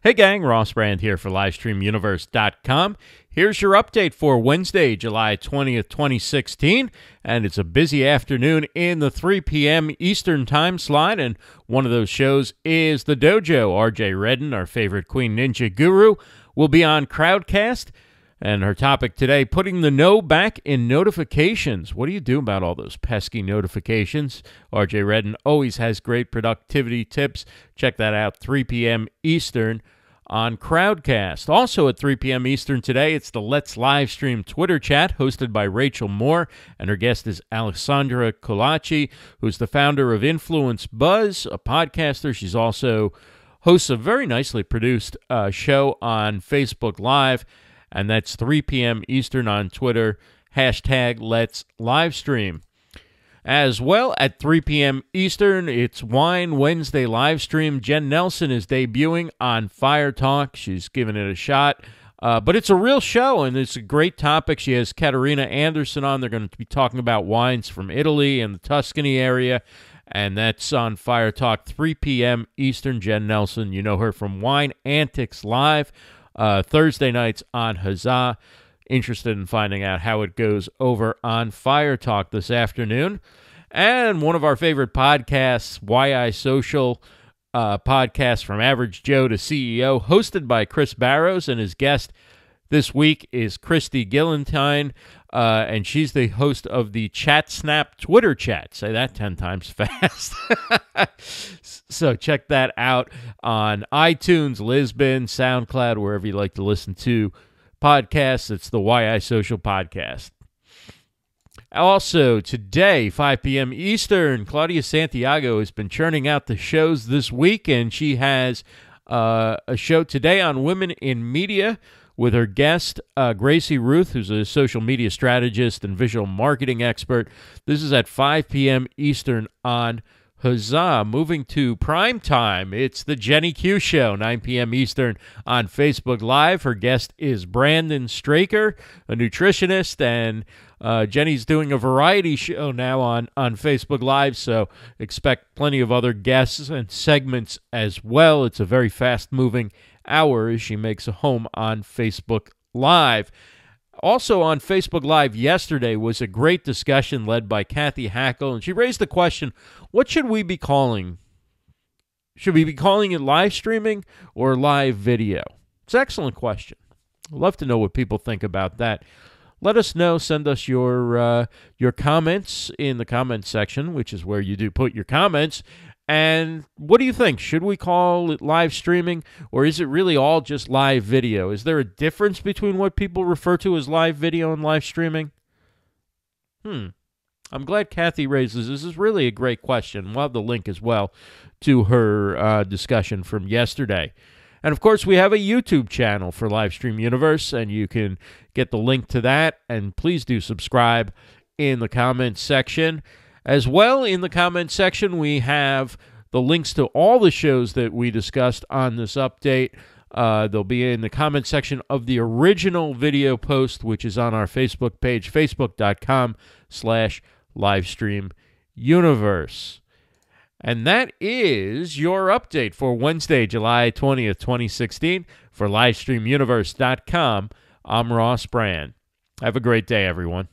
Hey gang, Ross Brand here for LivestreamUniverse.com. Here's your update for Wednesday, July 20th, 2016. And it's a busy afternoon in the 3 p.m. Eastern time slot. And one of those shows is The Dojo. RJ Redden, our favorite Queen Ninja guru, will be on Crowdcast. And her topic today putting the no back in notifications. What do you do about all those pesky notifications? RJ Redden always has great productivity tips. Check that out, 3 p.m. Eastern on Crowdcast. Also at 3 p.m. Eastern today, it's the Let's Live Stream Twitter chat hosted by Rachel Moore, and her guest is Alessandra Colaci, who's the founder of Influence Buzz, a podcaster. She's also hosts a very nicely produced uh, show on Facebook Live and that's 3 p.m. Eastern on Twitter. Hashtag Let's Livestream. As well, at 3 p.m. Eastern, it's Wine Wednesday live stream. Jen Nelson is debuting on Fire Talk. She's giving it a shot. Uh, but it's a real show, and it's a great topic. She has Katerina Anderson on. They're going to be talking about wines from Italy and the Tuscany area, and that's on Fire Talk, 3 p.m. Eastern. Jen Nelson, you know her from Wine Antics Live uh, Thursday nights on Huzza. Interested in finding out how it goes over on Fire Talk this afternoon. And one of our favorite podcasts, YI Social uh, podcast from Average Joe to CEO, hosted by Chris Barrows, and his guest this week is Christy Gillentine, uh, and she's the host of the Chat Snap Twitter chat. Say that 10 times fast. so check that out on iTunes, Libsyn, SoundCloud, wherever you like to listen to podcasts. It's the YI Social Podcast. Also, today, 5 p.m. Eastern, Claudia Santiago has been churning out the shows this week, and she has uh, a show today on women in media with her guest, uh, Gracie Ruth, who's a social media strategist and visual marketing expert. This is at 5 p.m. Eastern on Huzza. Moving to prime time, it's the Jenny Q Show, 9 p.m. Eastern on Facebook Live. Her guest is Brandon Straker, a nutritionist, and uh, Jenny's doing a variety show now on, on Facebook Live, so expect plenty of other guests and segments as well. It's a very fast moving hour as she makes a home on Facebook Live. Also on Facebook Live yesterday was a great discussion led by Cathy Hackl, and she raised the question what should we be calling? Should we be calling it live streaming or live video? It's an excellent question. I'd love to know what people think about that. Let us know. Send us your uh, your comments in the comments section, which is where you do put your comments. And what do you think? Should we call it live streaming or is it really all just live video? Is there a difference between what people refer to as live video and live streaming? Hmm. I'm glad Cathy raises this. is really a great question. We'll have the link as well to her uh, discussion from yesterday. And of course, we have a YouTube channel for Livestream Universe, and you can get the link to that. And please do subscribe in the comments section. As well, in the comments section, we have the links to all the shows that we discussed on this update. Uh, they'll be in the comment section of the original video post, which is on our Facebook page, facebook.com slash livestream universe. And that is your update for Wednesday, July 20th, 2016. For LivestreamUniverse.com, I'm Ross Brand. Have a great day, everyone.